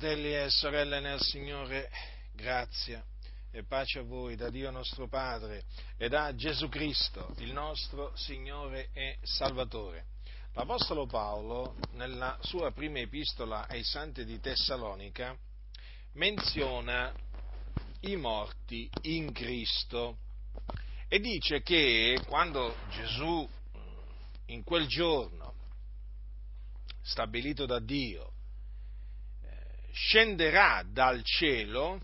Fratelli e sorelle nel Signore, grazia e pace a voi da Dio nostro Padre e da Gesù Cristo, il nostro Signore e Salvatore. L'Apostolo Paolo, nella sua prima epistola ai Santi di Tessalonica, menziona i morti in Cristo e dice che quando Gesù in quel giorno stabilito da Dio scenderà dal cielo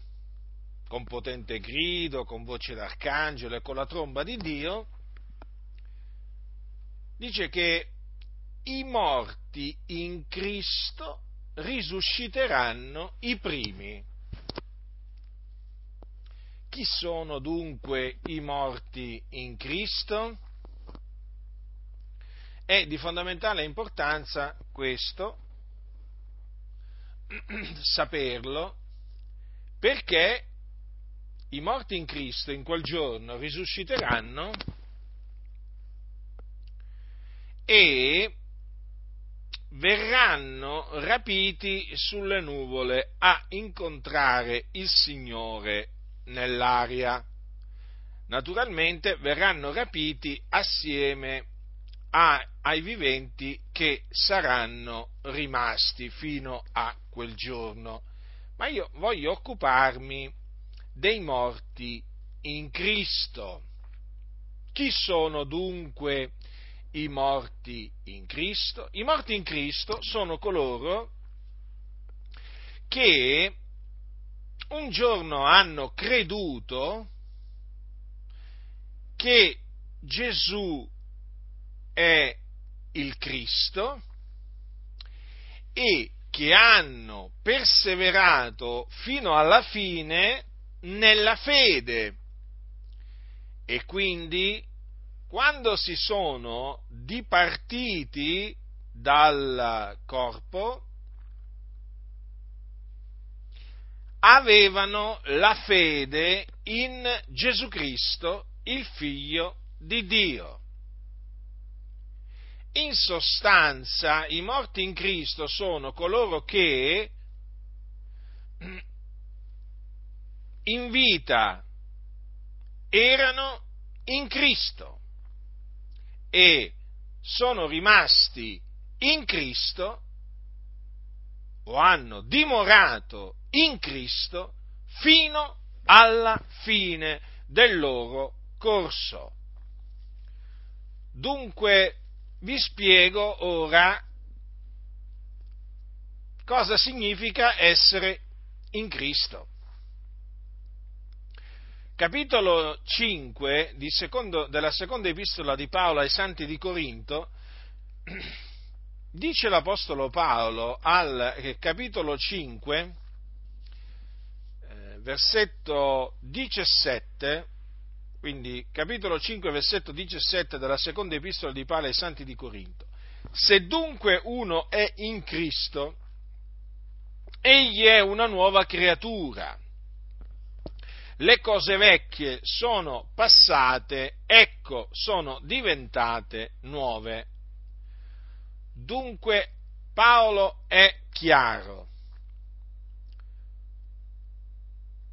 con potente grido, con voce d'arcangelo e con la tromba di Dio, dice che i morti in Cristo risusciteranno i primi. Chi sono dunque i morti in Cristo? È di fondamentale importanza questo saperlo perché i morti in Cristo in quel giorno risusciteranno e verranno rapiti sulle nuvole a incontrare il Signore nell'aria. Naturalmente verranno rapiti assieme a, ai viventi che saranno rimasti fino a quel giorno. Ma io voglio occuparmi dei morti in Cristo. Chi sono dunque i morti in Cristo? I morti in Cristo sono coloro che un giorno hanno creduto che Gesù è il Cristo e che hanno perseverato fino alla fine nella fede. E quindi, quando si sono dipartiti dal corpo, avevano la fede in Gesù Cristo, il Figlio di Dio. In sostanza, i morti in Cristo sono coloro che in vita erano in Cristo e sono rimasti in Cristo o hanno dimorato in Cristo fino alla fine del loro corso. Dunque vi spiego ora cosa significa essere in Cristo. Capitolo 5 secondo, della seconda epistola di Paolo ai Santi di Corinto dice l'Apostolo Paolo al eh, capitolo 5, eh, versetto 17, quindi capitolo 5, versetto 17 della seconda epistola di Paolo ai Santi di Corinto. Se dunque uno è in Cristo, egli è una nuova creatura. Le cose vecchie sono passate, ecco, sono diventate nuove. Dunque Paolo è chiaro.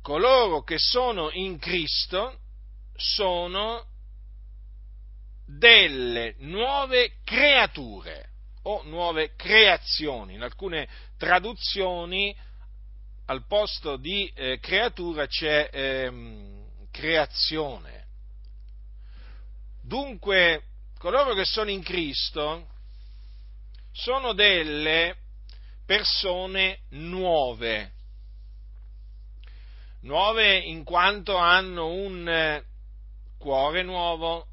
Coloro che sono in Cristo sono delle nuove creature o nuove creazioni. In alcune traduzioni al posto di eh, creatura c'è ehm, creazione. Dunque, coloro che sono in Cristo sono delle persone nuove, nuove in quanto hanno un cuore nuovo,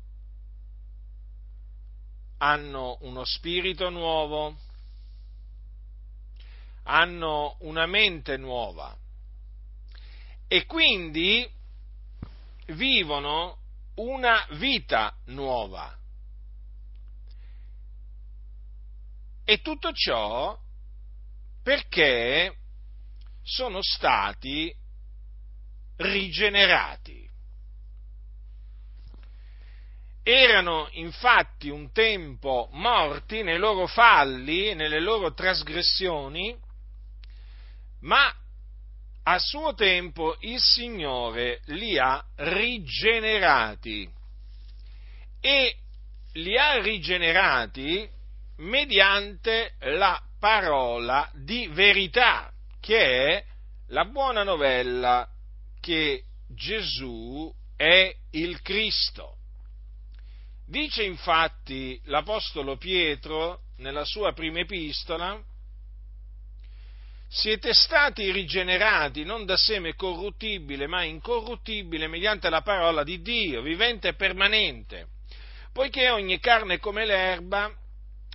hanno uno spirito nuovo, hanno una mente nuova e quindi vivono una vita nuova. E tutto ciò perché sono stati rigenerati. Erano infatti un tempo morti nei loro falli, nelle loro trasgressioni, ma a suo tempo il Signore li ha rigenerati e li ha rigenerati mediante la parola di verità, che è la buona novella che Gesù è il Cristo. Dice infatti l'Apostolo Pietro nella sua prima epistola, siete stati rigenerati non da seme corruttibile, ma incorruttibile mediante la parola di Dio, vivente e permanente, poiché ogni carne è come l'erba,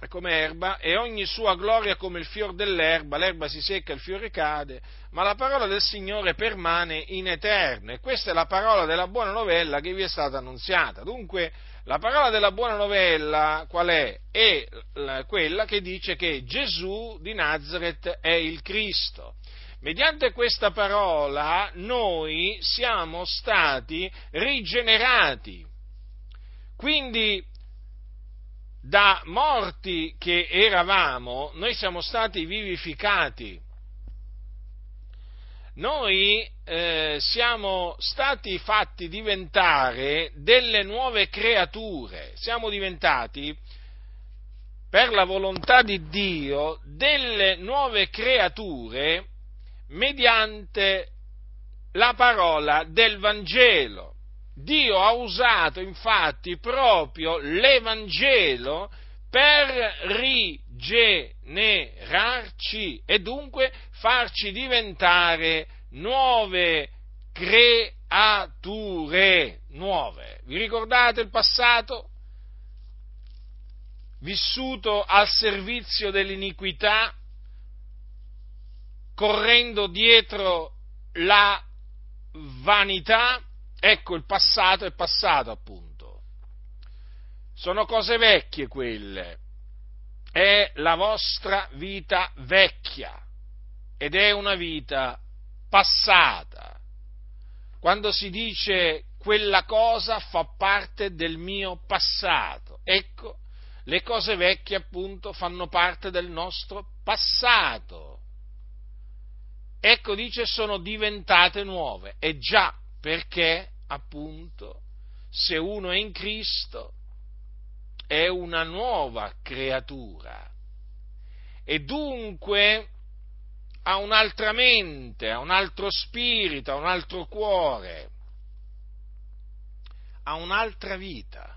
come erba, e ogni sua gloria come il fior dell'erba, l'erba si secca, il fiore cade, ma la parola del Signore permane in eterno, e questa è la parola della buona novella che vi è stata annunziata. Dunque, la parola della buona novella qual è? È quella che dice che Gesù di Nazareth è il Cristo. Mediante questa parola noi siamo stati rigenerati. Quindi da morti che eravamo, noi siamo stati vivificati noi eh, siamo stati fatti diventare delle nuove creature, siamo diventati per la volontà di Dio delle nuove creature mediante la parola del Vangelo. Dio ha usato infatti proprio l'Evangelo per rigenerarci e dunque farci diventare nuove creature nuove. Vi ricordate il passato? Vissuto al servizio dell'iniquità, correndo dietro la vanità, ecco il passato è passato appunto. Sono cose vecchie quelle, è la vostra vita vecchia ed è una vita passata. Quando si dice quella cosa fa parte del mio passato, ecco, le cose vecchie appunto fanno parte del nostro passato. Ecco, dice, sono diventate nuove. E già perché, appunto, se uno è in Cristo, è una nuova creatura. E dunque ha un'altra mente, ha un altro spirito, ha un altro cuore, ha un'altra vita.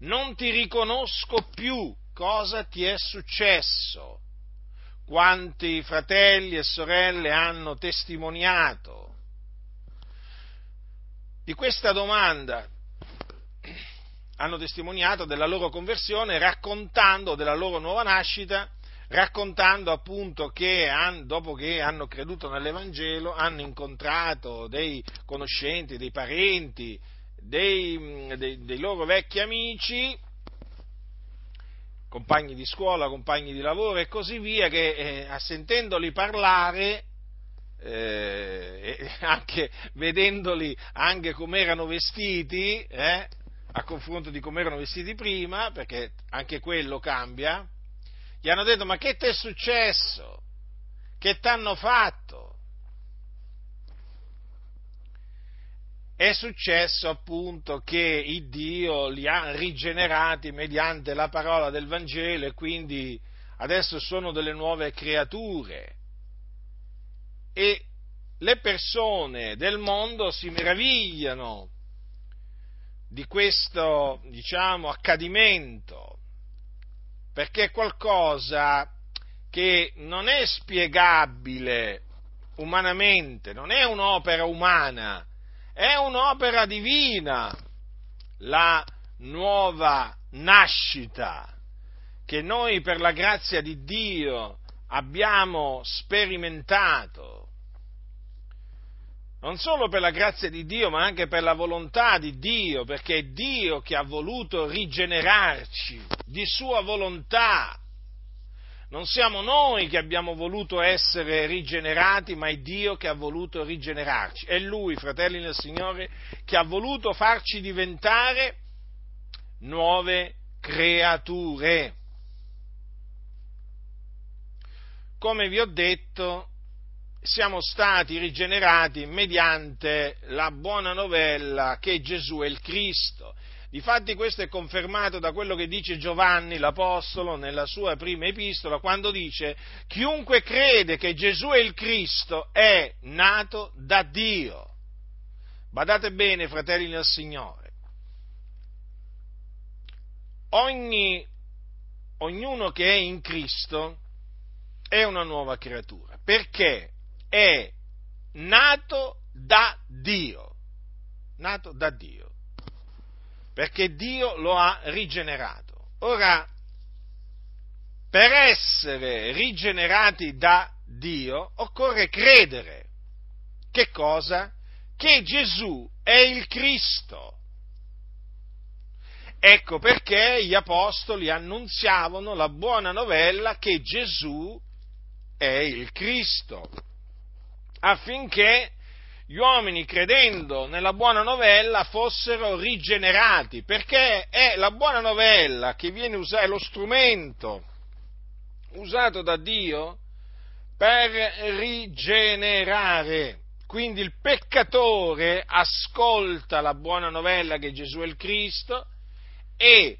Non ti riconosco più cosa ti è successo. Quanti fratelli e sorelle hanno testimoniato di questa domanda hanno testimoniato della loro conversione raccontando della loro nuova nascita raccontando appunto che dopo che hanno creduto nell'Evangelo hanno incontrato dei conoscenti, dei parenti, dei, dei, dei loro vecchi amici, compagni di scuola, compagni di lavoro e così via, che eh, sentendoli parlare, eh, anche vedendoli anche come erano vestiti, eh, a confronto di come erano vestiti prima, perché anche quello cambia, gli hanno detto ma che ti è successo? Che ti hanno fatto? È successo appunto che il Dio li ha rigenerati mediante la parola del Vangelo e quindi adesso sono delle nuove creature. E le persone del mondo si meravigliano di questo, diciamo, accadimento perché è qualcosa che non è spiegabile umanamente, non è un'opera umana, è un'opera divina, la nuova nascita che noi per la grazia di Dio abbiamo sperimentato non solo per la grazia di Dio, ma anche per la volontà di Dio, perché è Dio che ha voluto rigenerarci di sua volontà. Non siamo noi che abbiamo voluto essere rigenerati, ma è Dio che ha voluto rigenerarci. È Lui, fratelli del Signore, che ha voluto farci diventare nuove creature. Come vi ho detto, siamo stati rigenerati mediante la buona novella che Gesù è il Cristo. Difatti questo è confermato da quello che dice Giovanni l'Apostolo nella sua prima epistola, quando dice chiunque crede che Gesù è il Cristo è nato da Dio. Badate bene, fratelli del Signore. Ogni, ognuno che è in Cristo è una nuova creatura, perché è nato da Dio, nato da Dio, perché Dio lo ha rigenerato. Ora, per essere rigenerati da Dio occorre credere. Che cosa? Che Gesù è il Cristo. Ecco perché gli apostoli annunziavano la buona novella che Gesù è il Cristo affinché gli uomini, credendo nella buona novella, fossero rigenerati, perché è la buona novella che viene usata, è lo strumento usato da Dio per rigenerare. Quindi il peccatore ascolta la buona novella che Gesù è il Cristo e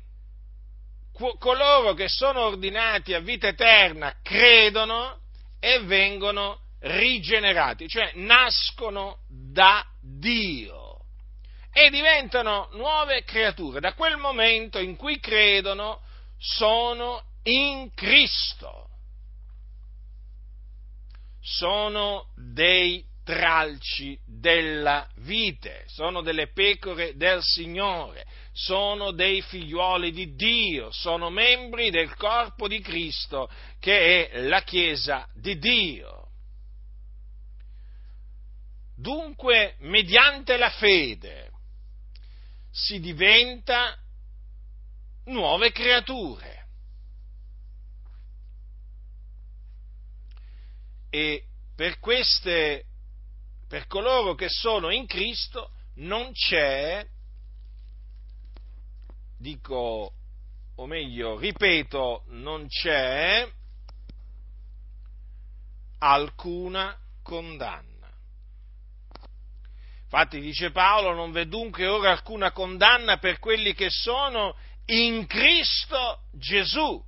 coloro che sono ordinati a vita eterna credono e vengono rigenerati, cioè nascono da Dio e diventano nuove creature. Da quel momento in cui credono sono in Cristo. Sono dei tralci della vite, sono delle pecore del Signore, sono dei figlioli di Dio, sono membri del corpo di Cristo che è la Chiesa di Dio. Dunque, mediante la fede si diventa nuove creature. E per queste, per coloro che sono in Cristo, non c'è, dico, o meglio, ripeto, non c'è alcuna condanna. Infatti dice Paolo, non v'è dunque ora alcuna condanna per quelli che sono in Cristo Gesù,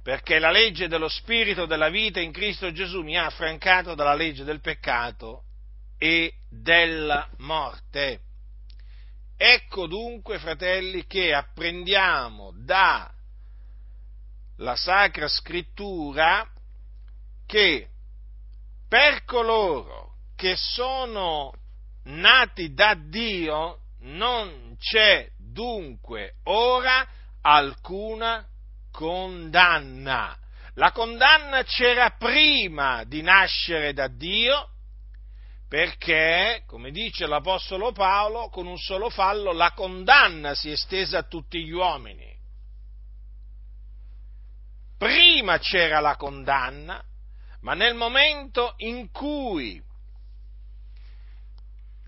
perché la legge dello Spirito della vita in Cristo Gesù mi ha affrancato dalla legge del peccato e della morte. Ecco dunque, fratelli, che apprendiamo dalla Sacra Scrittura che per coloro che sono nati da Dio, non c'è dunque ora alcuna condanna. La condanna c'era prima di nascere da Dio, perché, come dice l'Apostolo Paolo, con un solo fallo la condanna si è estesa a tutti gli uomini. Prima c'era la condanna, ma nel momento in cui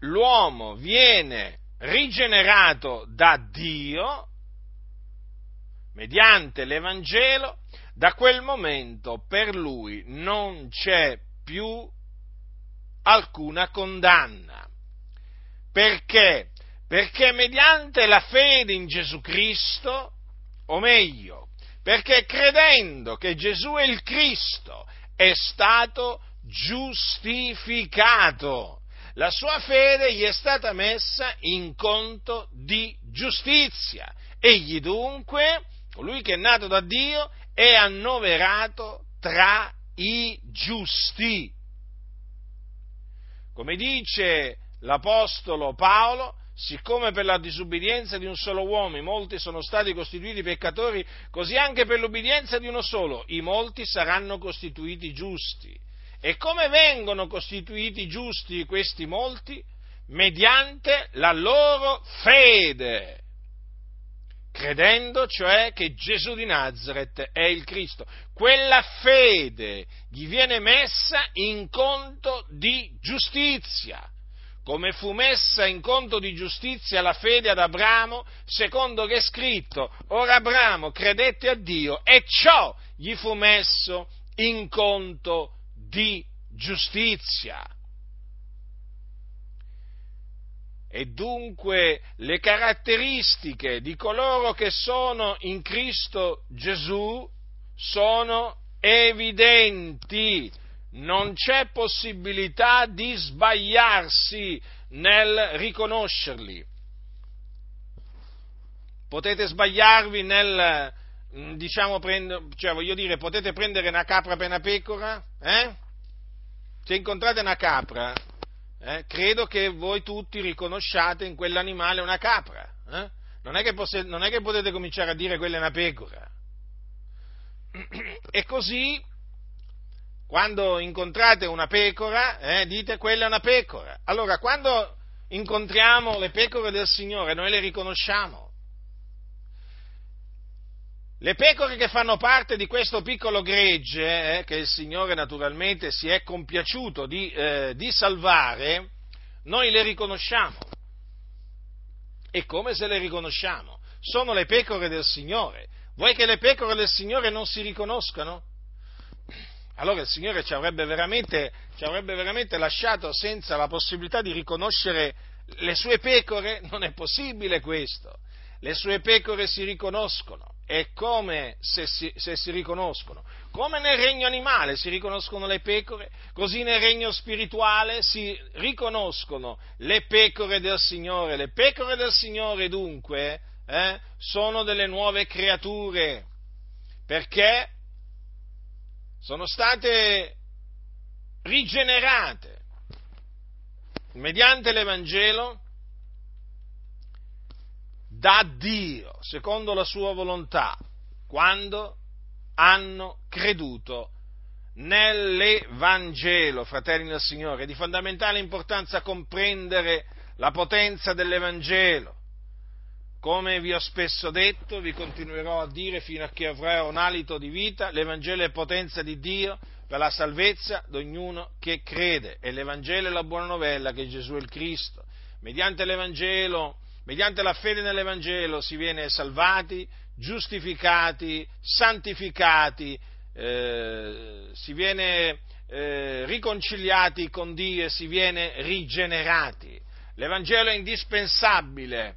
l'uomo viene rigenerato da Dio, mediante l'Evangelo, da quel momento per lui non c'è più alcuna condanna. Perché? Perché mediante la fede in Gesù Cristo, o meglio, perché credendo che Gesù è il Cristo, è stato giustificato la sua fede gli è stata messa in conto di giustizia. Egli dunque, colui che è nato da Dio, è annoverato tra i giusti. Come dice l'Apostolo Paolo, siccome per la disubbidienza di un solo uomo i molti sono stati costituiti peccatori, così anche per l'ubbidienza di uno solo i molti saranno costituiti giusti. E come vengono costituiti giusti questi molti? Mediante la loro fede, credendo cioè che Gesù di Nazareth è il Cristo. Quella fede gli viene messa in conto di giustizia, come fu messa in conto di giustizia la fede ad Abramo, secondo che è scritto, ora Abramo credette a Dio e ciò gli fu messo in conto di giustizia. E dunque le caratteristiche di coloro che sono in Cristo Gesù sono evidenti, non c'è possibilità di sbagliarsi nel riconoscerli. Potete sbagliarvi nel, diciamo, prend- cioè voglio dire, potete prendere una capra per una pecora, eh? Se incontrate una capra, eh, credo che voi tutti riconosciate in quell'animale una capra. Eh? Non, è posse- non, è che potete cominciare a dire quella è una pecora. E così, quando incontrate una pecora, eh, dite quella è una pecora. Allora, quando incontriamo le pecore del Signore, noi le riconosciamo. Le pecore che fanno parte di questo piccolo gregge, eh, che il Signore naturalmente si è compiaciuto di, eh, di salvare, noi le riconosciamo. E come se le riconosciamo? Sono le pecore del Signore. Vuoi che le pecore del Signore non si riconoscano? Allora il Signore ci avrebbe veramente, ci avrebbe veramente lasciato senza la possibilità di riconoscere le sue pecore? Non è possibile questo. Le sue pecore si riconoscono è come se si, se si, riconoscono. Come nel regno animale si riconoscono le pecore, così nel regno spirituale si riconoscono le pecore del Signore. Le pecore del Signore dunque eh, sono delle nuove creature, perché sono state rigenerate mediante l'Evangelo da Dio, secondo la sua volontà, quando hanno creduto nell'Evangelo, fratelli del Signore. È di fondamentale importanza comprendere la potenza dell'Evangelo. Come vi ho spesso detto, vi continuerò a dire fino a che avrò un alito di vita, l'Evangelo è potenza di Dio per la salvezza di ognuno che crede. E l'Evangelo è la buona novella che Gesù è il Cristo. Mediante l'Evangelo mediante la fede nell'Evangelo si viene salvati, giustificati, santificati, eh, si viene eh, riconciliati con Dio e si viene rigenerati. L'Evangelo è indispensabile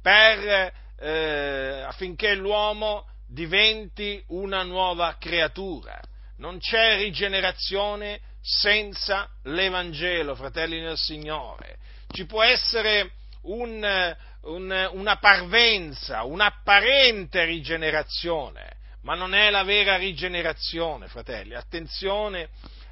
per, eh, affinché l'uomo diventi una nuova creatura. Non c'è rigenerazione senza l'Evangelo, fratelli del Signore. Ci può essere un, un, una parvenza, un'apparente rigenerazione, ma non è la vera rigenerazione, fratelli. Attenzione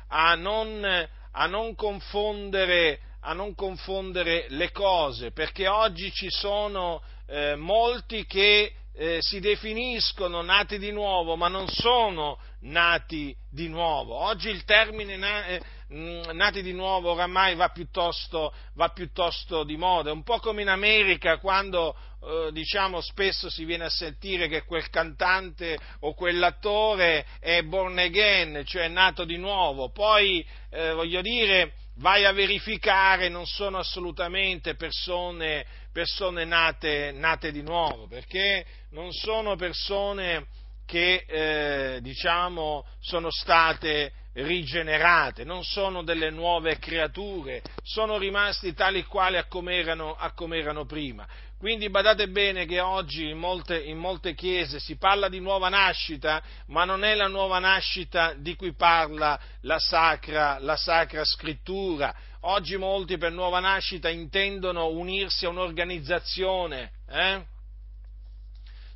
a non, a non, confondere, a non confondere, le cose, perché oggi ci sono eh, molti che eh, si definiscono nati di nuovo, ma non sono nati di nuovo. Oggi il termine na- eh, nati di nuovo oramai va piuttosto, va piuttosto, di moda, un po' come in America quando eh, diciamo spesso si viene a sentire che quel cantante o quell'attore è born again, cioè nato di nuovo, poi eh, voglio dire vai a verificare, non sono assolutamente persone, persone nate, nate, di nuovo, perché non sono persone che eh, diciamo sono state rigenerate, non sono delle nuove creature, sono rimasti tali quali a come erano, a come erano prima. Quindi badate bene che oggi in molte, in molte, chiese si parla di nuova nascita, ma non è la nuova nascita di cui parla la sacra, la sacra scrittura. Oggi molti per nuova nascita intendono unirsi a un'organizzazione. Eh?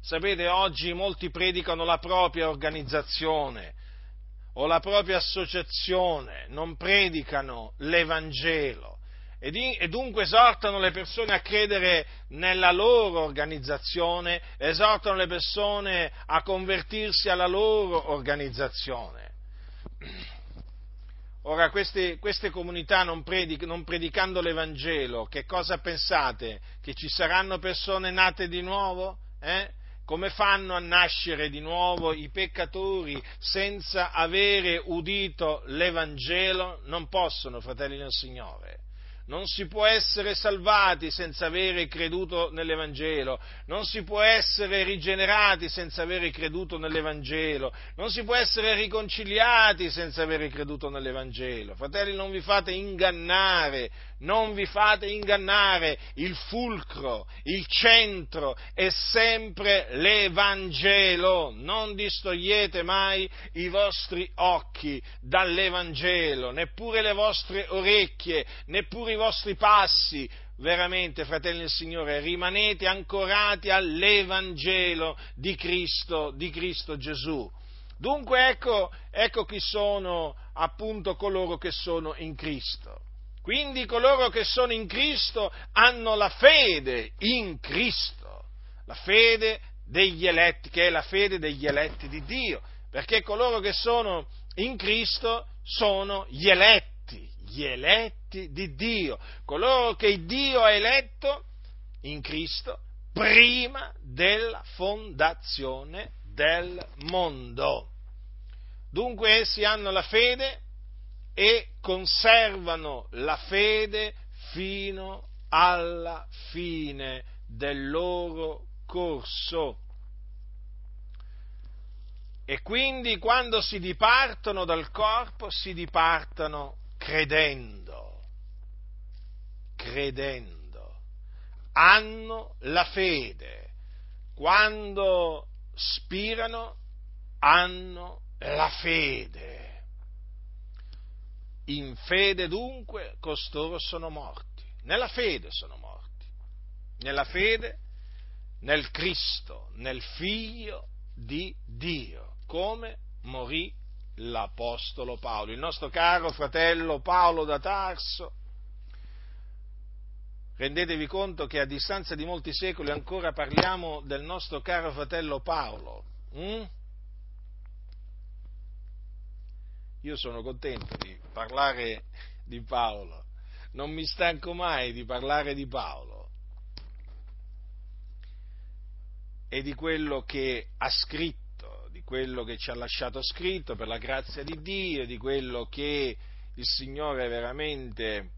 Sapete, oggi molti predicano la propria organizzazione o la propria associazione, non predicano l'Evangelo e dunque esortano le persone a credere nella loro organizzazione, esortano le persone a convertirsi alla loro organizzazione. Ora, queste, queste comunità non, predic, non, predicando l'Evangelo, che cosa pensate? Che ci saranno persone nate di nuovo? Eh? Come fanno a nascere di nuovo i peccatori senza avere udito l'Evangelo? Non possono, fratelli del Signore non si può essere salvati senza avere creduto nell'Evangelo, non si può essere rigenerati senza avere creduto nell'Evangelo, non si può essere riconciliati senza avere creduto nell'Evangelo. Fratelli, non vi fate ingannare, non vi fate ingannare, il fulcro, il centro è sempre l'Evangelo, non distogliete mai i vostri occhi dall'Evangelo, neppure le vostre orecchie, neppure i vostri passi, veramente, fratelli del Signore, rimanete ancorati all'Evangelo di Cristo, di Cristo Gesù. Dunque ecco, ecco chi sono appunto coloro che sono in Cristo. Quindi coloro che sono in Cristo hanno la fede in Cristo, la fede degli eletti, che è la fede degli eletti di Dio, perché coloro che sono in Cristo sono gli eletti, gli eletti di Dio, coloro che Dio ha eletto in Cristo prima della fondazione del mondo. Dunque essi hanno la fede e conservano la fede fino alla fine del loro corso. E quindi quando si dipartono dal corpo si dipartono credendo, credendo, hanno la fede, quando spirano hanno la fede in fede dunque costoro sono morti, nella fede sono morti, nella fede nel Cristo, nel Figlio di Dio, come morì l'Apostolo Paolo, il nostro caro fratello Paolo da Tarso. Rendetevi conto che a distanza di molti secoli ancora parliamo del nostro caro fratello Paolo. Hm? Io sono contento di parlare di Paolo, non mi stanco mai di parlare di Paolo e di quello che ha scritto, di quello che ci ha lasciato scritto per la grazia di Dio, di quello che il Signore veramente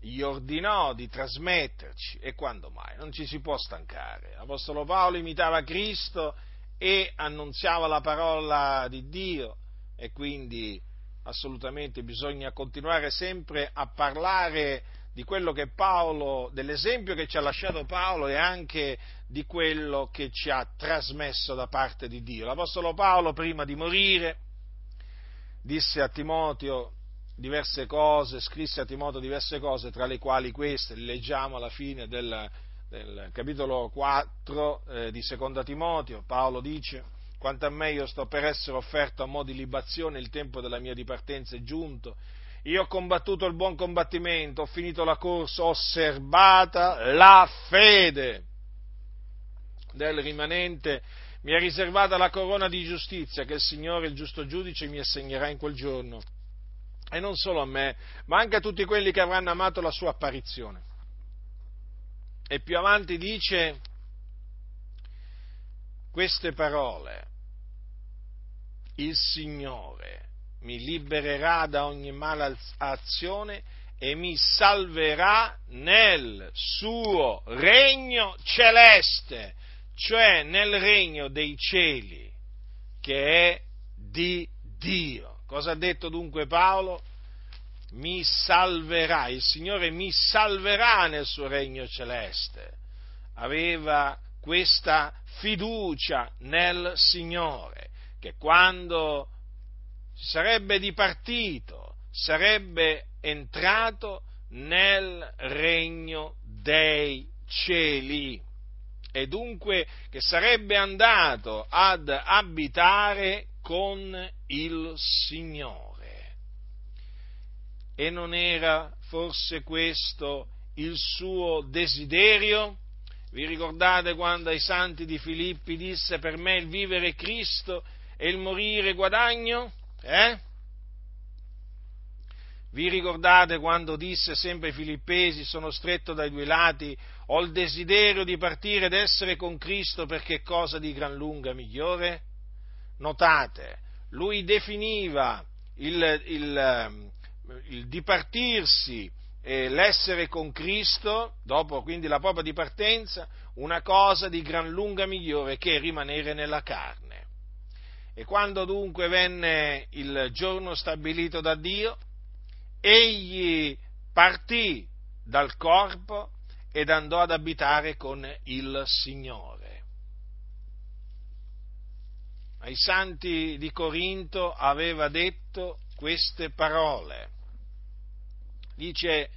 gli ordinò di trasmetterci e quando mai? Non ci si può stancare. L'Apostolo Paolo imitava Cristo e annunziava la parola di Dio e quindi assolutamente bisogna continuare sempre a parlare di quello che Paolo, dell'esempio che ci ha lasciato Paolo e anche di quello che ci ha trasmesso da parte di Dio. L'Apostolo Paolo, prima di morire, disse a Timoteo diverse cose, scrisse a Timoteo diverse cose, tra le quali queste, le leggiamo alla fine del, del capitolo 4 eh, di Seconda Timoteo. Paolo dice quanto a me io sto per essere offerto a mo' di libazione, il tempo della mia dipartenza è giunto. Io ho combattuto il buon combattimento, ho finito la corsa, ho osservata la fede del rimanente, mi è riservata la corona di giustizia che il Signore, il giusto giudice, mi assegnerà in quel giorno. E non solo a me, ma anche a tutti quelli che avranno amato la sua apparizione. E più avanti dice queste parole, il Signore mi libererà da ogni mala azione e mi salverà nel suo regno celeste, cioè nel regno dei cieli, che è di Dio. Cosa ha detto dunque Paolo? Mi salverà, il Signore mi salverà nel suo regno celeste. Aveva questa fiducia nel Signore che quando sarebbe dipartito sarebbe entrato nel regno dei cieli e dunque che sarebbe andato ad abitare con il Signore. E non era forse questo il suo desiderio? Vi ricordate quando ai santi di Filippi disse per me il vivere Cristo e il morire guadagno? Eh? Vi ricordate quando disse sempre ai filippesi, sono stretto dai due lati, ho il desiderio di partire ed essere con Cristo perché cosa di gran lunga migliore? Notate, lui definiva il, il, il dipartirsi eh, l'essere con Cristo, dopo quindi la propria dipartenza, una cosa di gran lunga migliore che rimanere nella carne. E quando dunque venne il giorno stabilito da Dio, egli partì dal corpo ed andò ad abitare con il Signore. Ai santi di Corinto aveva detto queste parole. Dice,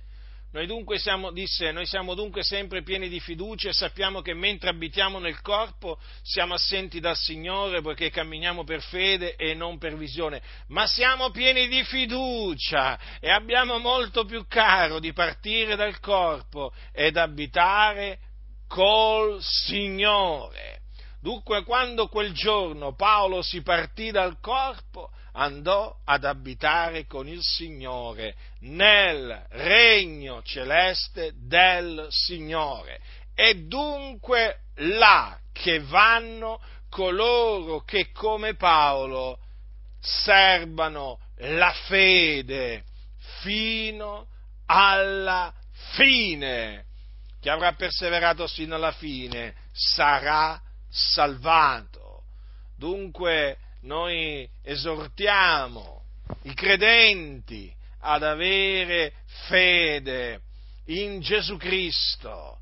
noi dunque siamo, disse, noi siamo dunque sempre pieni di fiducia e sappiamo che mentre abitiamo nel corpo siamo assenti dal Signore poiché camminiamo per fede e non per visione, ma siamo pieni di fiducia e abbiamo molto più caro di partire dal corpo ed abitare col Signore. Dunque, quando quel giorno Paolo si partì dal corpo, andò ad abitare con il Signore nel regno celeste del Signore. E dunque là che vanno coloro che come Paolo serbano la fede fino alla fine. Chi avrà perseverato fino alla fine sarà salvato. Dunque noi esortiamo i credenti ad avere fede in Gesù Cristo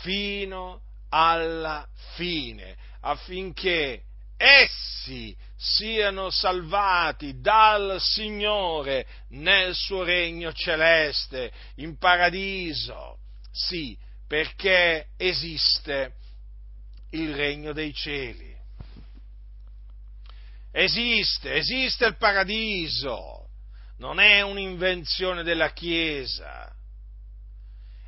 fino alla fine, affinché essi siano salvati dal Signore nel suo regno celeste, in paradiso. Sì, perché esiste il regno dei cieli. Esiste, esiste il paradiso, non è un'invenzione della Chiesa.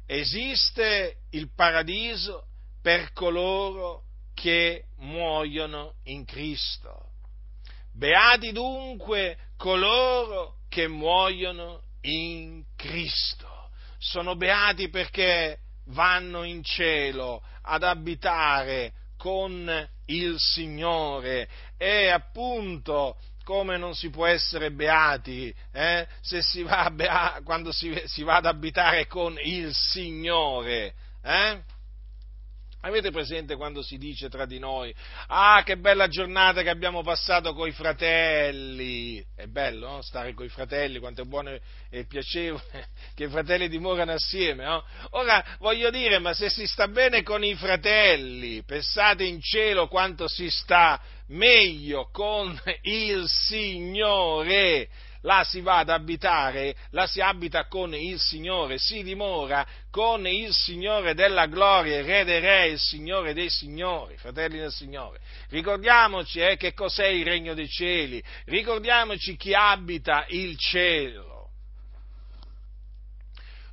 Esiste il paradiso per coloro che muoiono in Cristo. Beati dunque coloro che muoiono in Cristo. Sono beati perché vanno in cielo ad abitare con il Signore e appunto come non si può essere beati eh, se si va bea- quando si, si, va ad abitare con il Signore. Eh? Avete presente quando si dice tra di noi, ah che bella giornata che abbiamo passato coi fratelli, è bello no? stare coi fratelli, quanto è buono e piacevole che i fratelli dimorano assieme, no? Ora voglio dire, ma se si sta bene con i fratelli, pensate in cielo quanto si sta meglio con il Signore, là si va ad abitare, là si abita con il Signore, si dimora con il Signore della gloria, il Re dei Re, il Signore dei Signori, fratelli del Signore. Ricordiamoci eh, che cos'è il regno dei cieli, ricordiamoci chi abita il cielo.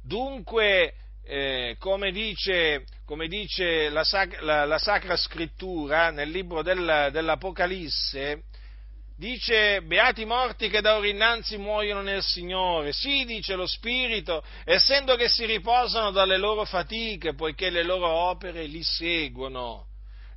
Dunque, eh, come dice, come dice la, sac- la, la, Sacra Scrittura nel libro del, dell'Apocalisse, dice beati morti che da ora innanzi muoiono nel Signore. Sì, dice lo Spirito, essendo che si riposano dalle loro fatiche, poiché le loro opere li seguono.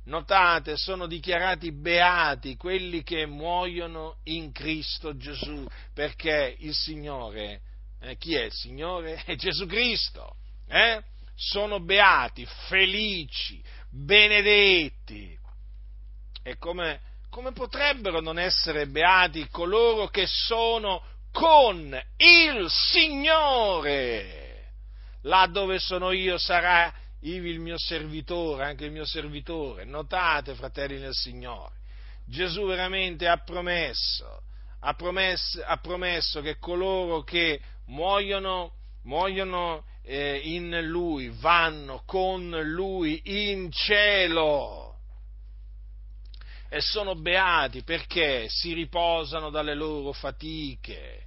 Notate, sono dichiarati beati quelli che muoiono in Cristo Gesù, perché il Signore, eh, chi è il Signore? È Gesù Cristo. Eh? Sono beati, felici, benedetti. E come come potrebbero non essere beati coloro che sono con il Signore? Là dove sono io sarà ivi il mio servitore, anche il mio servitore. Notate, fratelli nel Signore, Gesù veramente ha promesso, ha promesso, ha promesso che coloro che muoiono, muoiono eh, in Lui vanno con Lui in cielo e sono beati perché si riposano dalle loro fatiche,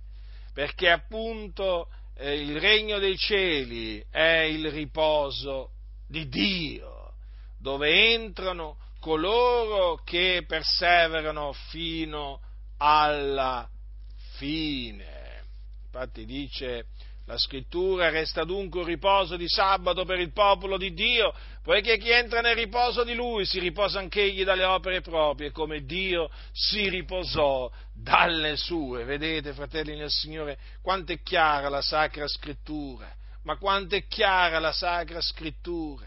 perché appunto eh, il regno dei cieli è il riposo di Dio, dove entrano coloro che perseverano fino alla fine. Infatti dice la scrittura resta dunque un riposo di sabato per il popolo di Dio, poiché chi entra nel riposo di lui si riposa anch'egli dalle opere proprie, come Dio si riposò dalle sue. Vedete, fratelli nel Signore, quanto è chiara la Sacra Scrittura. ma quanto è chiara la Sacra Scrittura,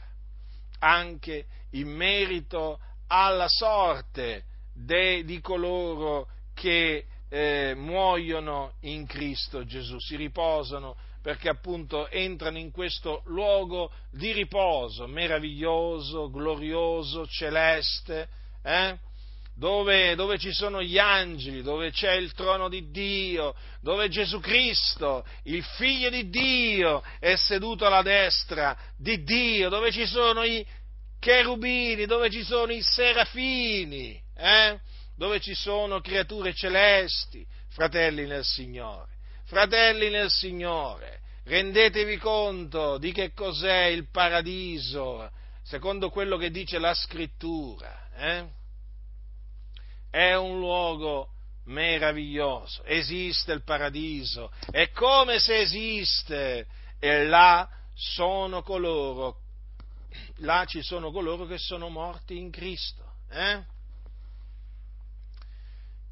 anche in merito alla sorte de, di coloro che eh, muoiono in Cristo Gesù, si riposano perché appunto entrano in questo luogo di riposo meraviglioso, glorioso, celeste, eh? dove, dove, ci sono gli angeli, dove c'è il trono di Dio, dove Gesù Cristo, il figlio di Dio, è seduto alla destra di Dio, dove ci sono i cherubini, dove ci sono i serafini, eh? dove ci sono creature celesti, fratelli nel Signore. Fratelli nel Signore, rendetevi conto di che cos'è il paradiso, secondo quello che dice la scrittura. Eh? È un luogo meraviglioso, esiste il paradiso, è come se esiste, e là sono coloro, là ci sono coloro che sono morti in Cristo. Eh?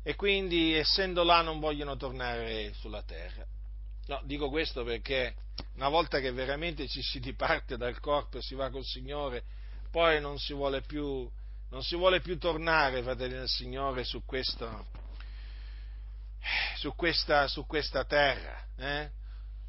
E quindi essendo là non vogliono tornare sulla terra. No, dico questo perché una volta che veramente ci si diparte dal corpo e si va col Signore, poi non si vuole più, si vuole più tornare, fratelli del Signore, su, questo, su, questa, su questa, terra, eh?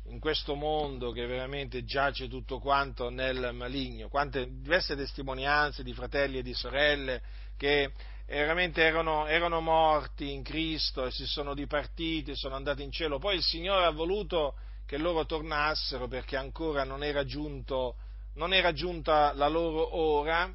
in questo mondo che veramente giace tutto quanto nel maligno. Quante diverse testimonianze di fratelli e di sorelle che veramente erano, erano, morti in Cristo e si sono dipartiti, sono andati in cielo. Poi il Signore ha voluto che loro tornassero perché ancora non era, giunto, non era giunta la loro ora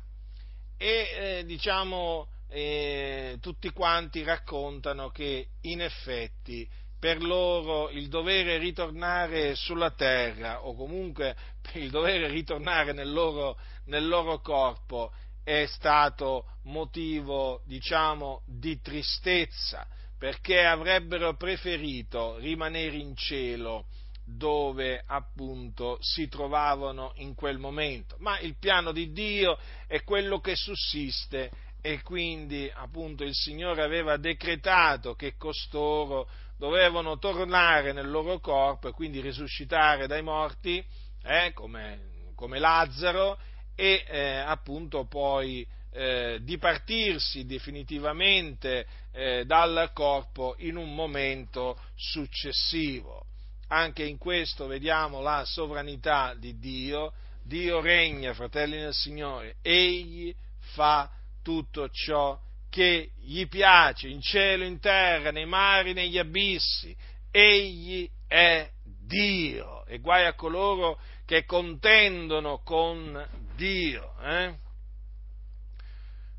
e eh, diciamo eh, tutti quanti raccontano che in effetti per loro il dovere ritornare sulla terra o comunque il dovere ritornare nel loro, nel loro corpo è stato motivo, diciamo, di tristezza, perché avrebbero preferito rimanere in cielo dove appunto si trovavano in quel momento. Ma il piano di Dio è quello che sussiste e quindi appunto il Signore aveva decretato che costoro dovevano tornare nel loro corpo e quindi risuscitare dai morti, eh, come, come Lazzaro, e eh, appunto poi eh, dipartirsi definitivamente eh, dal corpo in un momento successivo. Anche in questo vediamo la sovranità di Dio. Dio regna, fratelli del Signore, egli fa tutto ciò che gli piace, in cielo, in terra, nei mari, negli abissi. Egli è Dio e guai a coloro che contendono con Dio. Eh?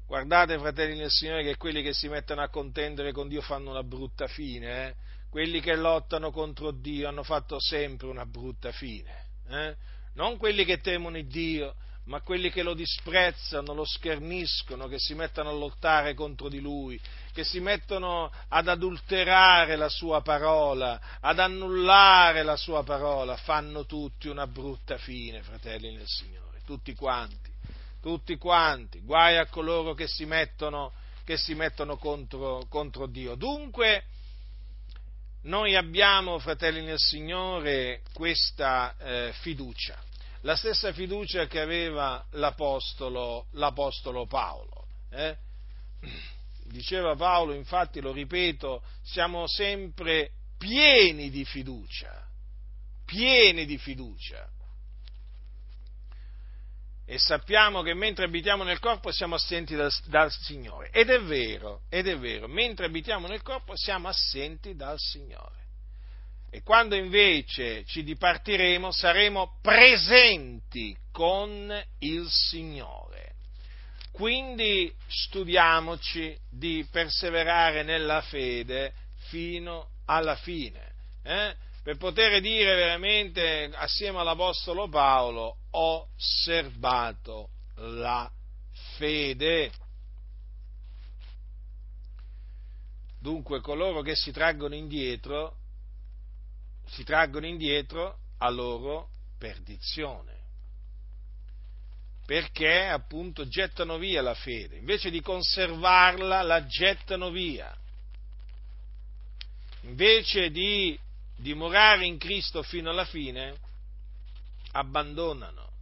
Guardate, fratelli del Signore, che quelli che si mettono a contendere con Dio fanno una brutta fine. Eh? Quelli che lottano contro Dio hanno fatto sempre una brutta fine. Eh? Non quelli che temono il Dio, ma quelli che lo disprezzano, lo scherniscono, che si mettono a lottare contro di lui, che si mettono ad adulterare la sua parola, ad annullare la sua parola, fanno tutti una brutta fine, fratelli del Signore tutti quanti, tutti quanti, guai a coloro che si mettono, che si mettono contro, contro Dio. Dunque, noi abbiamo, fratelli nel Signore, questa eh, fiducia, la stessa fiducia che aveva l'Apostolo, l'Apostolo Paolo. Eh? Diceva Paolo, infatti, lo ripeto, siamo sempre pieni di fiducia, pieni di fiducia e sappiamo che mentre abitiamo nel corpo siamo assenti dal, dal, Signore. Ed è vero, ed è vero, mentre abitiamo nel corpo siamo assenti dal Signore. E quando invece ci dipartiremo saremo presenti con il Signore. Quindi studiamoci di perseverare nella fede fino alla fine. Eh? Per poter dire veramente assieme all'Apostolo Paolo ho serbato la fede. Dunque coloro che si traggono indietro, si traggono indietro a loro perdizione, perché appunto gettano via la fede, invece di conservarla la gettano via, invece di dimorare in Cristo fino alla fine, abbandonano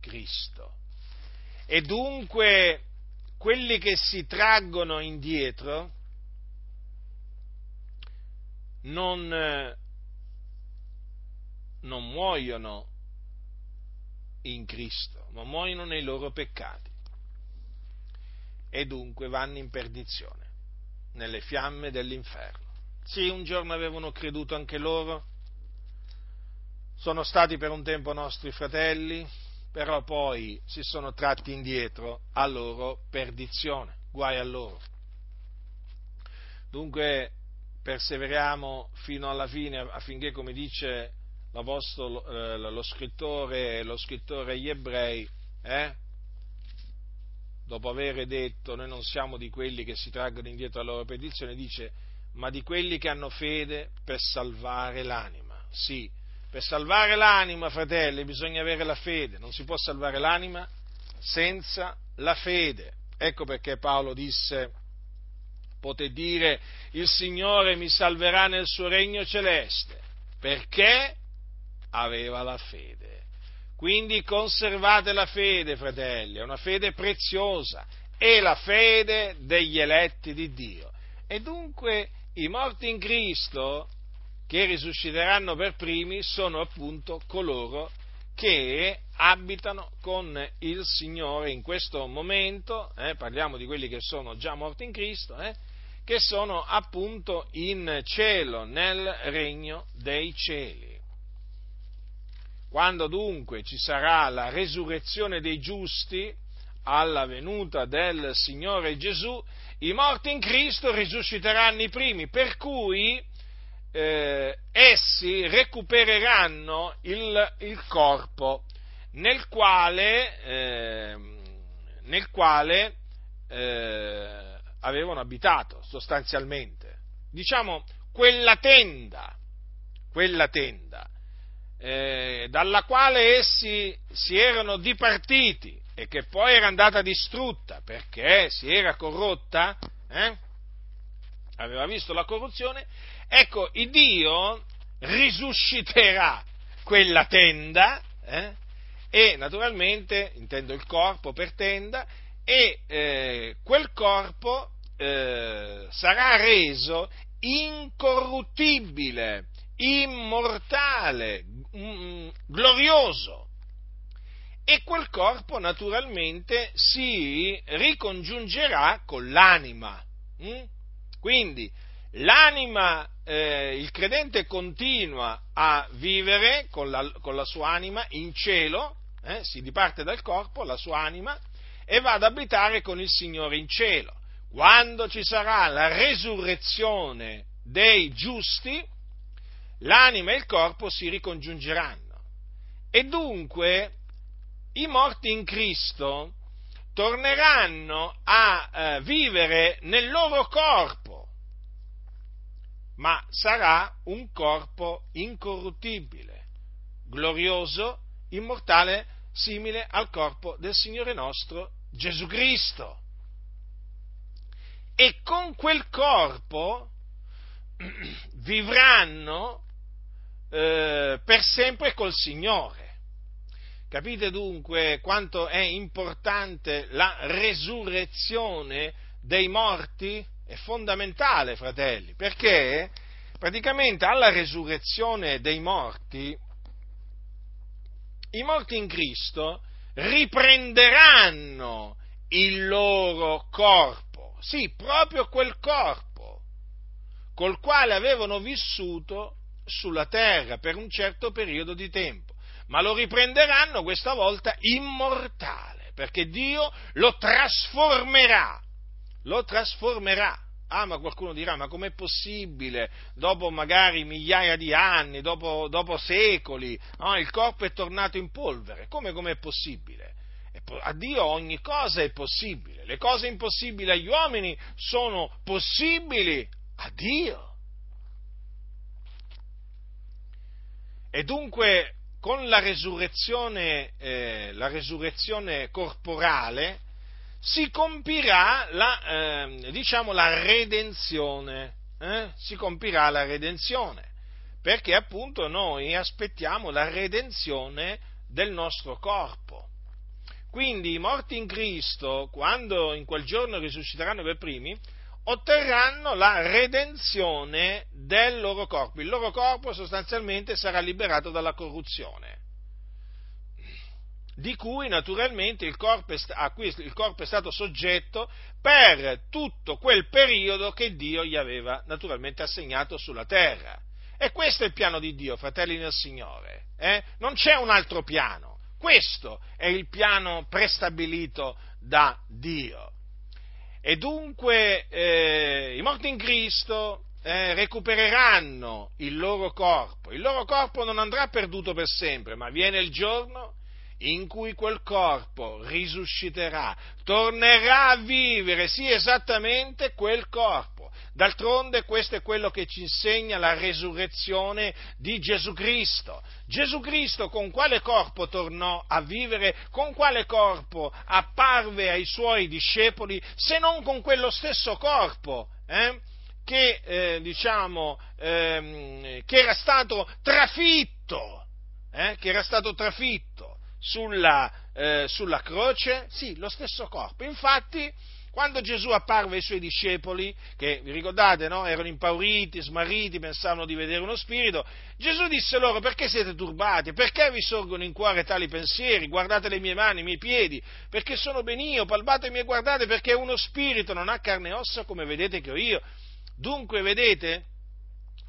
Cristo. E dunque quelli che si traggono indietro non, non muoiono in Cristo, ma muoiono nei loro peccati e dunque vanno in perdizione, nelle fiamme dell'inferno. Sì, un giorno avevano creduto anche loro, sono stati per un tempo nostri fratelli, però poi si sono tratti indietro a loro perdizione, guai a loro. Dunque perseveriamo fino alla fine affinché, come dice eh, lo, scrittore, lo scrittore agli ebrei, eh, dopo aver detto noi non siamo di quelli che si traggono indietro alla loro perdizione, dice ma di quelli che hanno fede per salvare l'anima. Sì, per salvare l'anima, fratelli, bisogna avere la fede, non si può salvare l'anima senza la fede. Ecco perché Paolo disse, poté dire, il Signore mi salverà nel suo regno celeste, perché aveva la fede. Quindi conservate la fede, fratelli, è una fede preziosa, è la fede degli eletti di Dio. E dunque i morti in Cristo che risusciteranno per primi sono appunto coloro che abitano con il Signore in questo momento, eh, parliamo di quelli che sono già morti in Cristo, eh, che sono appunto in cielo, nel regno dei cieli. Quando dunque ci sarà la resurrezione dei giusti alla venuta del Signore Gesù, i morti in Cristo risusciteranno i primi, per cui eh, essi recupereranno il, il corpo nel quale, eh, nel quale eh, avevano abitato sostanzialmente. Diciamo quella tenda, quella tenda eh, dalla quale essi si erano dipartiti e che poi era andata distrutta perché si era corrotta, eh? aveva visto la corruzione, Ecco, il Dio risusciterà quella tenda eh, e naturalmente, intendo il corpo per tenda, e eh, quel corpo eh, sarà reso incorruttibile, immortale, mm, glorioso. E quel corpo naturalmente si ricongiungerà con l'anima. Mm? Quindi l'anima, eh, il credente continua a vivere con la, con la sua anima in cielo, eh, si diparte dal corpo, la sua anima, e va ad abitare con il Signore in cielo. Quando ci sarà la resurrezione dei giusti, l'anima e il corpo si ricongiungeranno. E dunque i morti in Cristo torneranno a eh, vivere nel loro corpo ma sarà un corpo incorruttibile, glorioso, immortale, simile al corpo del Signore nostro Gesù Cristo. E con quel corpo vivranno eh, per sempre col Signore. Capite dunque quanto è importante la resurrezione dei morti? è fondamentale, fratelli, perché praticamente alla resurrezione dei morti, i morti in Cristo riprenderanno il loro corpo, sì, proprio quel corpo col quale avevano vissuto sulla terra per un certo periodo di tempo, ma lo riprenderanno questa volta immortale, perché Dio lo trasformerà lo trasformerà. Ah, ma qualcuno dirà, ma com'è possibile? Dopo magari migliaia di anni, dopo, dopo secoli, no? il corpo è tornato in polvere. Come com'è possibile? A Dio ogni cosa è possibile. Le cose impossibili agli uomini sono possibili a Dio. E dunque con la resurrezione, eh, la resurrezione corporale, si compirà la, eh, diciamo, la redenzione, eh? si compirà la redenzione, perché appunto noi aspettiamo la redenzione del nostro corpo. Quindi i morti in Cristo, quando in quel giorno risusciteranno per primi, otterranno la redenzione del loro corpo. Il loro corpo sostanzialmente sarà liberato dalla corruzione, di cui naturalmente il corpo, a cui il corpo è stato soggetto per tutto quel periodo che Dio gli aveva naturalmente assegnato sulla terra. E questo è il piano di Dio, fratelli del Signore. Eh? Non c'è un altro piano. Questo è il piano prestabilito da Dio. E dunque eh, i morti in Cristo eh, recupereranno il loro corpo. Il loro corpo non andrà perduto per sempre, ma viene il giorno in cui quel corpo risusciterà, tornerà a vivere, sì esattamente quel corpo. D'altronde questo è quello che ci insegna la resurrezione di Gesù Cristo. Gesù Cristo con quale corpo tornò a vivere, con quale corpo apparve ai suoi discepoli, se non con quello stesso corpo eh, che, eh, diciamo, ehm, che era stato trafitto, eh, che era stato trafitto sulla, eh, sulla croce? Sì, lo stesso corpo. Infatti, quando Gesù apparve ai suoi discepoli, che vi ricordate, no? Erano impauriti, smarriti, pensavano di vedere uno spirito, Gesù disse loro: Perché siete turbati? Perché vi sorgono in cuore tali pensieri? Guardate le mie mani, i miei piedi, perché sono ben io, palpatemi e guardate, perché uno spirito non ha carne e ossa come vedete che ho io. Dunque, vedete,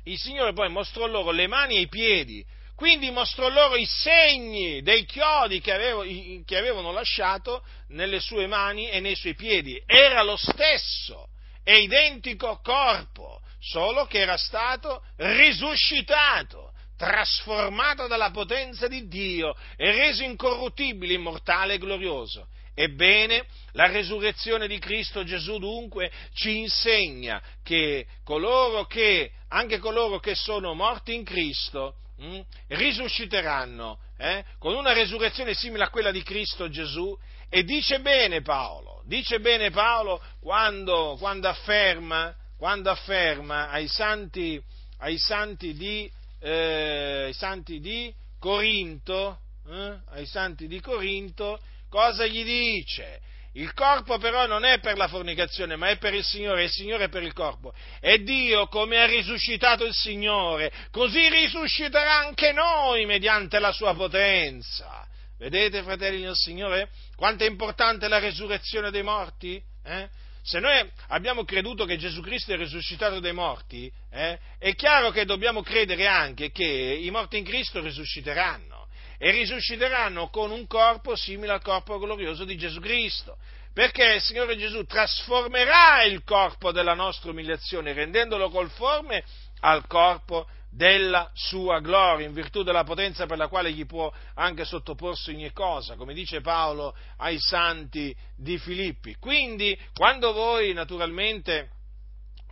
il Signore poi mostrò loro le mani e i piedi quindi mostrò loro i segni dei chiodi che, avevo, che avevano lasciato nelle sue mani e nei suoi piedi. Era lo stesso e identico corpo, solo che era stato risuscitato, trasformato dalla potenza di Dio e reso incorruttibile, immortale e glorioso. Ebbene, la resurrezione di Cristo Gesù dunque ci insegna che coloro che, anche coloro che sono morti in Cristo, mh, mm, risusciteranno eh, con una resurrezione simile a quella di Cristo Gesù. E dice bene Paolo, dice bene Paolo quando, quando, afferma, quando afferma, ai santi, ai santi, di, eh, ai santi di Corinto, eh, ai santi di Corinto, cosa gli dice? Il corpo però non è per la fornicazione, ma è per il Signore, e il Signore è per il corpo. E Dio, come ha risuscitato il Signore, così risusciterà anche noi mediante la sua potenza. Vedete, fratelli del Signore, quanto è importante la resurrezione dei morti? Eh? Se noi abbiamo creduto che Gesù Cristo è risuscitato dai morti, eh, è chiaro che dobbiamo credere anche che i morti in Cristo risusciteranno e risusciteranno con un corpo simile al corpo glorioso di Gesù Cristo. Perché il Signore Gesù trasformerà il corpo della nostra umiliazione, rendendolo conforme al corpo della sua gloria, in virtù della potenza per la quale gli può anche sottoporsi ogni cosa, come dice Paolo ai santi di Filippi. Quindi, quando voi naturalmente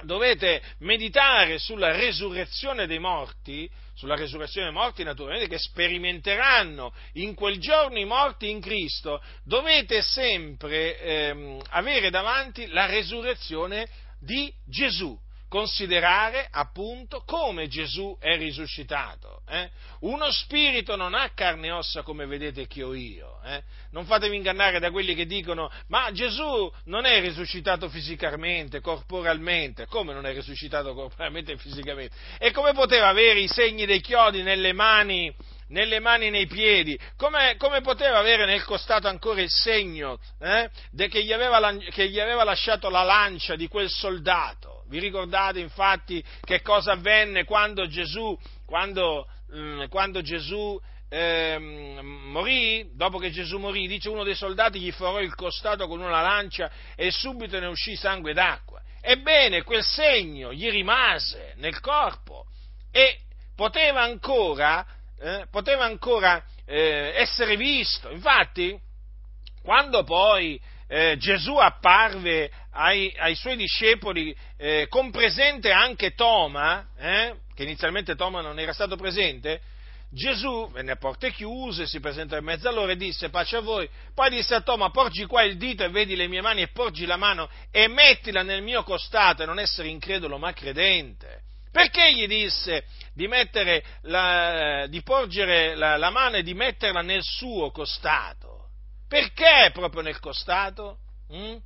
dovete meditare sulla resurrezione dei morti, sulla resurrezione dei morti naturalmente che sperimenteranno in quel giorno i morti in Cristo, dovete sempre ehm, avere davanti la resurrezione di Gesù considerare appunto come Gesù è risuscitato. Eh? Uno spirito non ha carne e ossa come vedete che ho io. Eh? Non fatevi ingannare da quelli che dicono ma Gesù non è risuscitato fisicamente, corporalmente. Come non è risuscitato corporalmente e fisicamente? E come poteva avere i segni dei chiodi nelle mani? nelle mani e nei piedi, come, come, poteva avere nel costato ancora il segno eh, che, gli aveva, che, gli aveva, lasciato la lancia di quel soldato? Vi ricordate infatti che cosa avvenne quando Gesù, quando, mm, quando Gesù eh, morì? Dopo che Gesù morì, dice uno dei soldati gli forò il costato con una lancia e subito ne uscì sangue d'acqua. Ebbene, quel segno gli rimase nel corpo e poteva ancora, eh, poteva ancora eh, essere visto. Infatti, quando poi eh, Gesù apparve ai, ai suoi discepoli, eh, con presente anche Toma, eh, che inizialmente Toma non era stato presente, Gesù venne a porte chiuse, si presentò in mezzo a loro e disse pace a voi. Poi disse a Toma, porgi qua il dito e vedi le mie mani e porgi la mano e mettila nel mio costato e non essere incredulo ma credente. Perché gli disse di, la, di porgere la, la mano e di metterla nel suo costato? Perché proprio nel costato? Mm?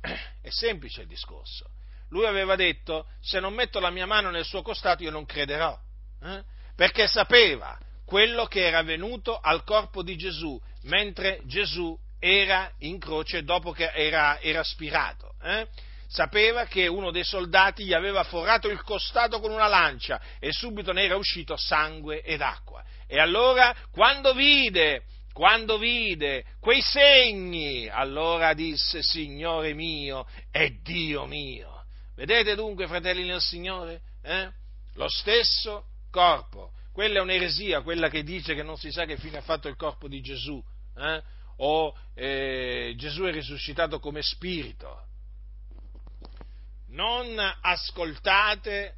È semplice il discorso. Lui aveva detto, se non metto la mia mano nel suo costato io non crederò, eh? perché sapeva quello che era venuto al corpo di Gesù mentre Gesù era in croce dopo che era, era spirato. Eh? sapeva che uno dei soldati gli aveva forrato il costato con una lancia e subito ne era uscito sangue ed acqua. E allora, quando vide, quando vide quei segni, allora disse, Signore mio e Dio mio. Vedete dunque, fratelli nel Signore? Eh? Lo stesso corpo. Quella è un'eresia, quella che dice che non si sa che fine ha fatto il corpo di Gesù. Eh? O eh, Gesù è risuscitato come spirito non ascoltate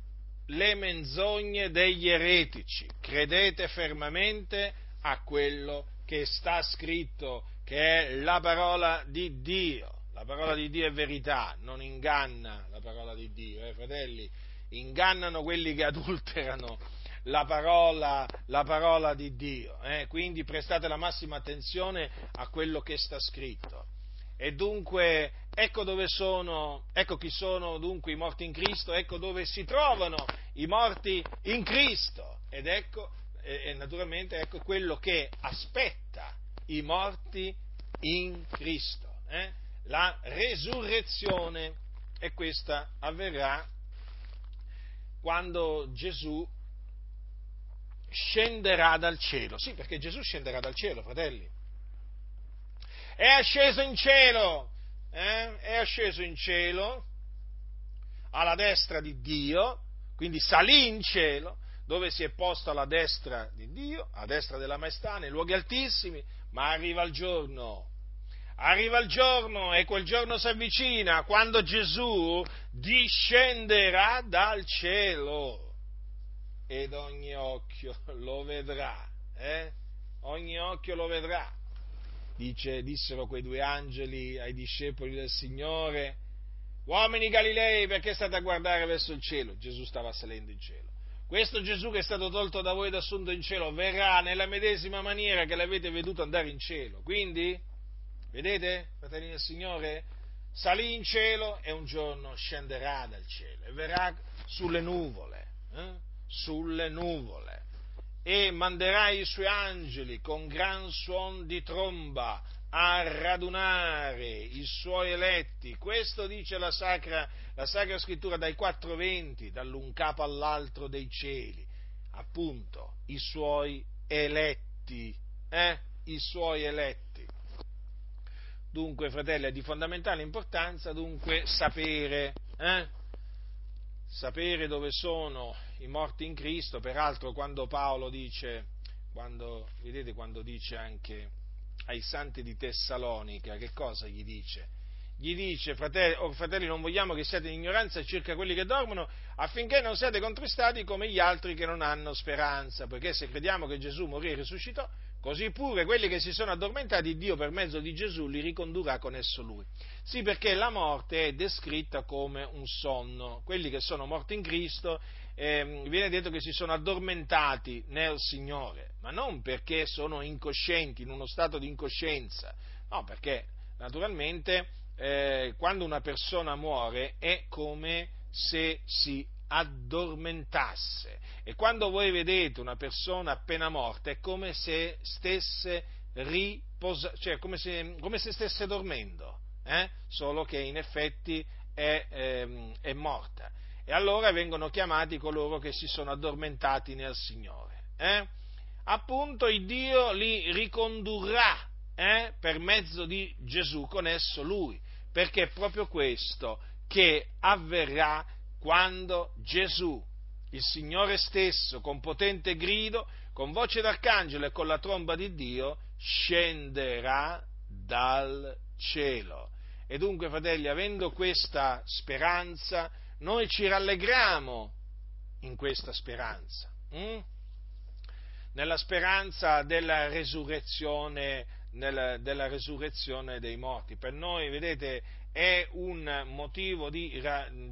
le menzogne degli eretici, credete fermamente a quello che sta scritto, che è la parola di Dio. La parola di Dio è verità, non inganna la parola di Dio, eh, fratelli, ingannano quelli che adulterano la parola, la parola di Dio. Eh? Quindi prestate la massima attenzione a quello che sta scritto. E dunque ecco dove sono, ecco chi sono dunque i morti in Cristo, ecco dove si trovano i morti in Cristo. Ed ecco, e, naturalmente ecco quello che aspetta i morti in Cristo. Eh? La resurrezione e questa avverrà quando Gesù scenderà dal cielo. Sì, perché Gesù scenderà dal cielo, fratelli è asceso in cielo, eh? è asceso in cielo alla destra di Dio, quindi salì in cielo, dove si è posto alla destra di Dio, a destra della maestà, nei luoghi altissimi, ma arriva il giorno, arriva il giorno e quel giorno si avvicina quando Gesù discenderà dal cielo ed ogni occhio lo vedrà, eh? ogni occhio lo vedrà dice, dissero quei due angeli ai discepoli del Signore, uomini Galilei, perché state a guardare verso il cielo? Gesù stava salendo in cielo. Questo Gesù che è stato tolto da voi ed assunto in cielo verrà nella medesima maniera che l'avete veduto andare in cielo. Quindi, vedete, fratelli del Signore, salì in cielo e un giorno scenderà dal cielo e verrà sulle nuvole, eh? sulle nuvole e manderà i suoi angeli con gran suon di tromba a radunare i suoi eletti. Questo dice la Sacra, la Sacra Scrittura dai quattro venti, dall'un capo all'altro dei cieli. Appunto, i suoi eletti, eh? I suoi eletti. Dunque, fratelli, è di fondamentale importanza dunque sapere, eh? sapere dove sono i morti in Cristo, peraltro quando Paolo dice, quando, vedete quando dice anche ai santi di Tessalonica, che cosa gli dice? Gli dice, fratelli, oh, fratelli, non vogliamo che siate in ignoranza circa quelli che dormono, affinché non siate contristati come gli altri che non hanno speranza, perché se crediamo che Gesù morì e risuscitò, Così pure quelli che si sono addormentati, Dio per mezzo di Gesù li ricondurrà con esso lui. Sì, perché la morte è descritta come un sonno. Quelli che sono morti in Cristo, eh, viene detto che si sono addormentati nel Signore, ma non perché sono incoscienti, in uno stato di incoscienza, no, perché naturalmente eh, quando una persona muore è come se si addormentasse. E quando voi vedete una persona appena morta è come se stesse riposando, cioè come se, come se, stesse dormendo, eh? solo che in effetti è, ehm, è, morta. E allora vengono chiamati coloro che si sono addormentati nel Signore. Eh? Appunto il Dio li ricondurrà eh? per mezzo di Gesù, con esso Lui, perché è proprio questo che avverrà quando Gesù, il Signore stesso, con potente grido, con voce d'arcangelo e con la tromba di Dio, scenderà dal cielo. E dunque, fratelli, avendo questa speranza, noi ci rallegriamo in questa speranza, hm? nella speranza della resurrezione, nella, della resurrezione dei morti. Per noi, vedete, è un motivo di,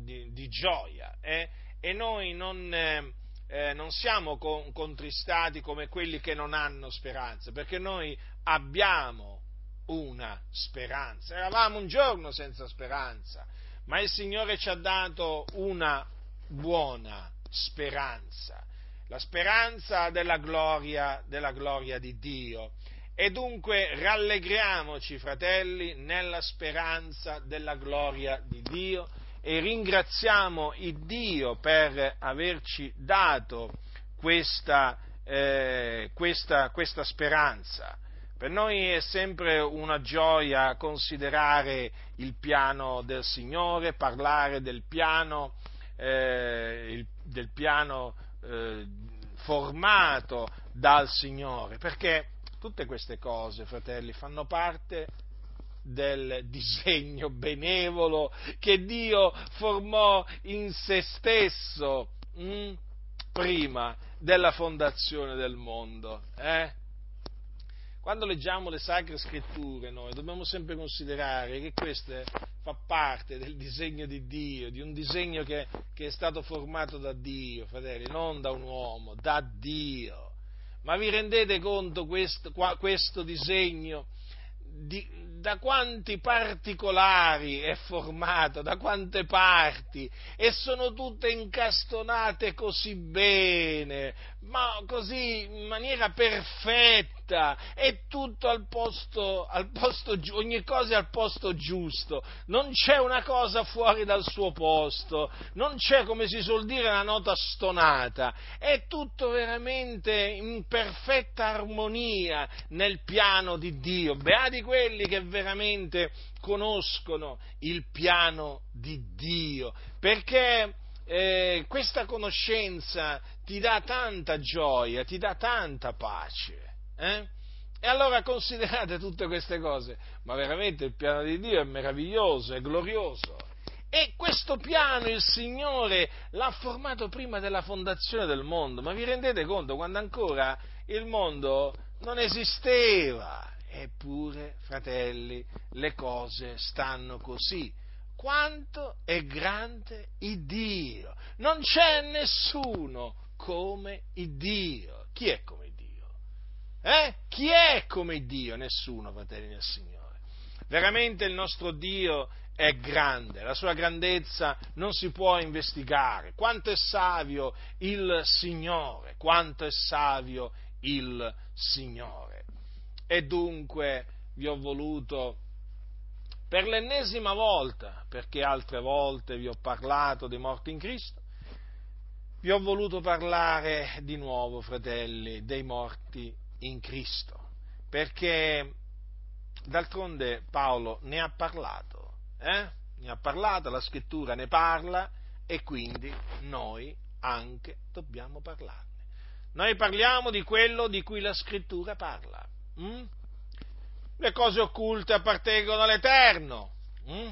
di, di gioia, eh? e noi non, eh, eh, non siamo con, contristati come quelli che non hanno speranza, perché noi abbiamo una speranza. Eravamo un giorno senza speranza, ma il Signore ci ha dato una buona speranza, la speranza della gloria, della gloria di Dio. E dunque rallegriamoci, fratelli, nella speranza della gloria di Dio e ringraziamo il Dio per averci dato questa, eh, questa, questa speranza. Per noi è sempre una gioia considerare il piano del Signore, parlare del piano, eh, il, del piano eh, formato dal Signore, perché tutte queste cose, fratelli, fanno parte del disegno benevolo che Dio formò in se stesso mh, mm, prima della fondazione del mondo. Eh? Quando leggiamo le sacre scritture noi dobbiamo sempre considerare che questo fa parte del disegno di Dio, di un disegno che, che è stato formato da Dio, fratelli, non da un uomo, da Dio. Ma vi rendete conto questo, questo disegno? Di, da quanti particolari è formato, da quante parti, e sono tutte incastonate così bene, ma così in maniera perfetta, è tutto al posto, al posto, ogni cosa è al posto giusto, non c'è una cosa fuori dal suo posto, non c'è, come si suol dire, una nota stonata, è tutto veramente in perfetta armonia nel piano di Dio. Beati quelli che veramente conoscono il piano di Dio, perché eh, questa conoscenza ti dà tanta gioia, ti dà tanta pace. Eh? E allora considerate tutte queste cose, ma veramente il piano di Dio è meraviglioso, è glorioso. E questo piano il Signore l'ha formato prima della fondazione del mondo, ma vi rendete conto quando ancora il mondo non esisteva? Eppure, fratelli, le cose stanno così quanto è grande il Dio. Non c'è nessuno come il Dio. Chi è come Dio? Eh? Chi è come Dio? Nessuno, fratelli del Signore. Veramente il nostro Dio è grande, la sua grandezza non si può investigare. Quanto è savio il Signore, quanto è savio il Signore. E dunque vi ho voluto per l'ennesima volta, perché altre volte vi ho parlato dei morti in Cristo, vi ho voluto parlare di nuovo, fratelli, dei morti in Cristo, perché d'altronde Paolo ne ha parlato, eh? ne ha parlato, la scrittura ne parla e quindi noi anche dobbiamo parlarne. Noi parliamo di quello di cui la scrittura parla. Hm? Le cose occulte appartengono all'Eterno, hm?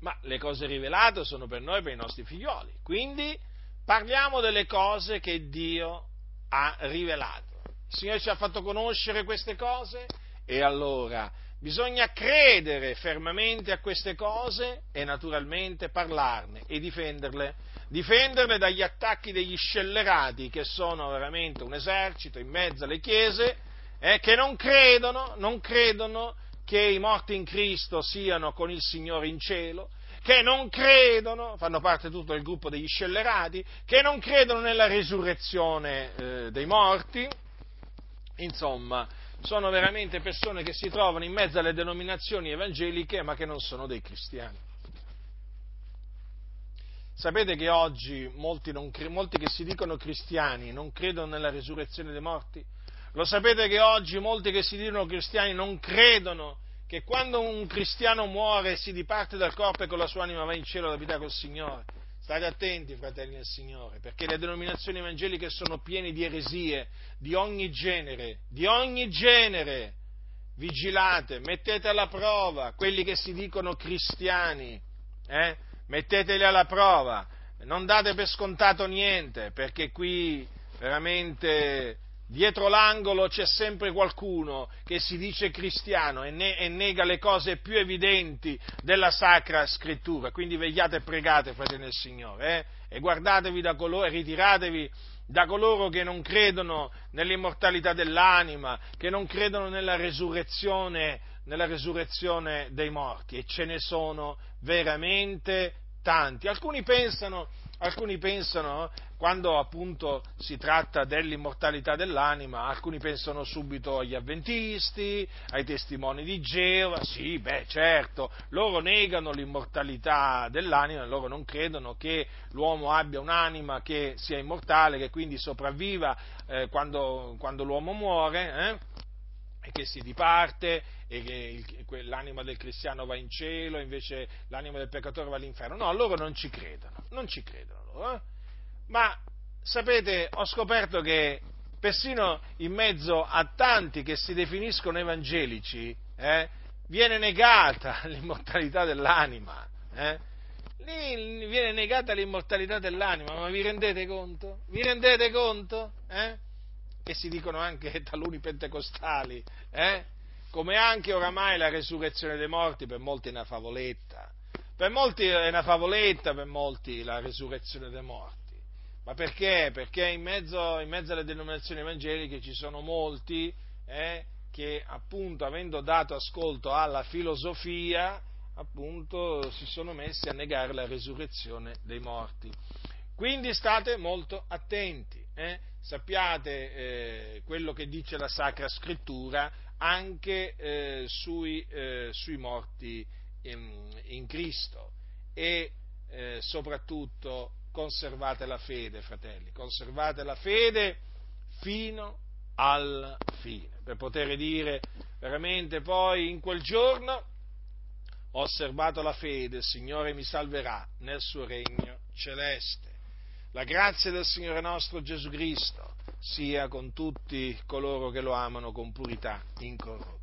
ma le cose rivelate sono per noi, per i nostri figlioli. Quindi parliamo delle cose che Dio ha rivelato. Il Signore ci ha fatto conoscere queste cose e allora bisogna credere fermamente a queste cose e naturalmente parlarne e difenderle, difenderle dagli attacchi degli scellerati che sono veramente un esercito in mezzo alle chiese eh, che non credono, non credono che i morti in Cristo siano con il Signore in cielo, che non credono, fanno parte tutto del gruppo degli scellerati, che non credono nella risurrezione eh, dei morti, insomma, sono veramente persone che si trovano in mezzo alle denominazioni evangeliche ma che non sono dei cristiani. Sapete che oggi molti, non, molti che si dicono cristiani non credono nella risurrezione dei morti? Lo sapete che oggi molti che si dicono cristiani non credono che quando un cristiano muore si diparte dal corpo e con la sua anima va in cielo ad abitare col Signore. State attenti, fratelli del Signore, perché le denominazioni evangeliche sono piene di eresie di ogni genere, di ogni genere. Vigilate, mettete alla prova quelli che si dicono cristiani, eh? metteteli alla prova, non date per scontato niente, perché qui veramente dietro l'angolo c'è sempre qualcuno che si dice cristiano e, ne- e, nega le cose più evidenti della Sacra Scrittura. Quindi vegliate e pregate, fratelli del Signore, eh? e guardatevi da coloro, e ritiratevi da coloro che non credono nell'immortalità dell'anima, che non credono nella resurrezione, nella resurrezione dei morti, e ce ne sono veramente tanti. Alcuni pensano, alcuni pensano quando appunto si tratta dell'immortalità dell'anima, alcuni pensano subito agli avventisti, ai testimoni di Geova, sì, beh, certo, loro negano l'immortalità dell'anima, loro non credono che l'uomo abbia un'anima che sia immortale, che quindi sopravviva eh, quando, quando, l'uomo muore, eh? e che si diparte e che l'anima del cristiano va in cielo, invece l'anima del peccatore va all'inferno. No, loro non ci credono, non ci credono loro. Eh? Ma sapete, ho scoperto che persino in mezzo a tanti che si definiscono evangelici, eh, viene negata l'immortalità dell'anima. Eh? Lì viene negata l'immortalità dell'anima, ma vi rendete conto? Vi rendete conto? Eh? E si dicono anche taluni pentecostali, eh? come anche oramai la resurrezione dei morti per molti è una favoletta. Per molti è una favoletta, per molti la resurrezione dei morti. Ma perché? Perché in mezzo, in mezzo alle denominazioni evangeliche ci sono molti eh, che appunto avendo dato ascolto alla filosofia appunto si sono messi a negare la resurrezione dei morti. Quindi state molto attenti, eh? sappiate eh, quello che dice la Sacra Scrittura anche eh, sui, eh, sui, morti in, in Cristo e eh, soprattutto conservate la fede, fratelli, conservate la fede fino alla fine, per poter dire veramente poi in quel giorno ho osservato la fede, il Signore mi salverà nel suo regno celeste. La grazia del Signore nostro Gesù Cristo sia con tutti coloro che lo amano con purità incorrotta.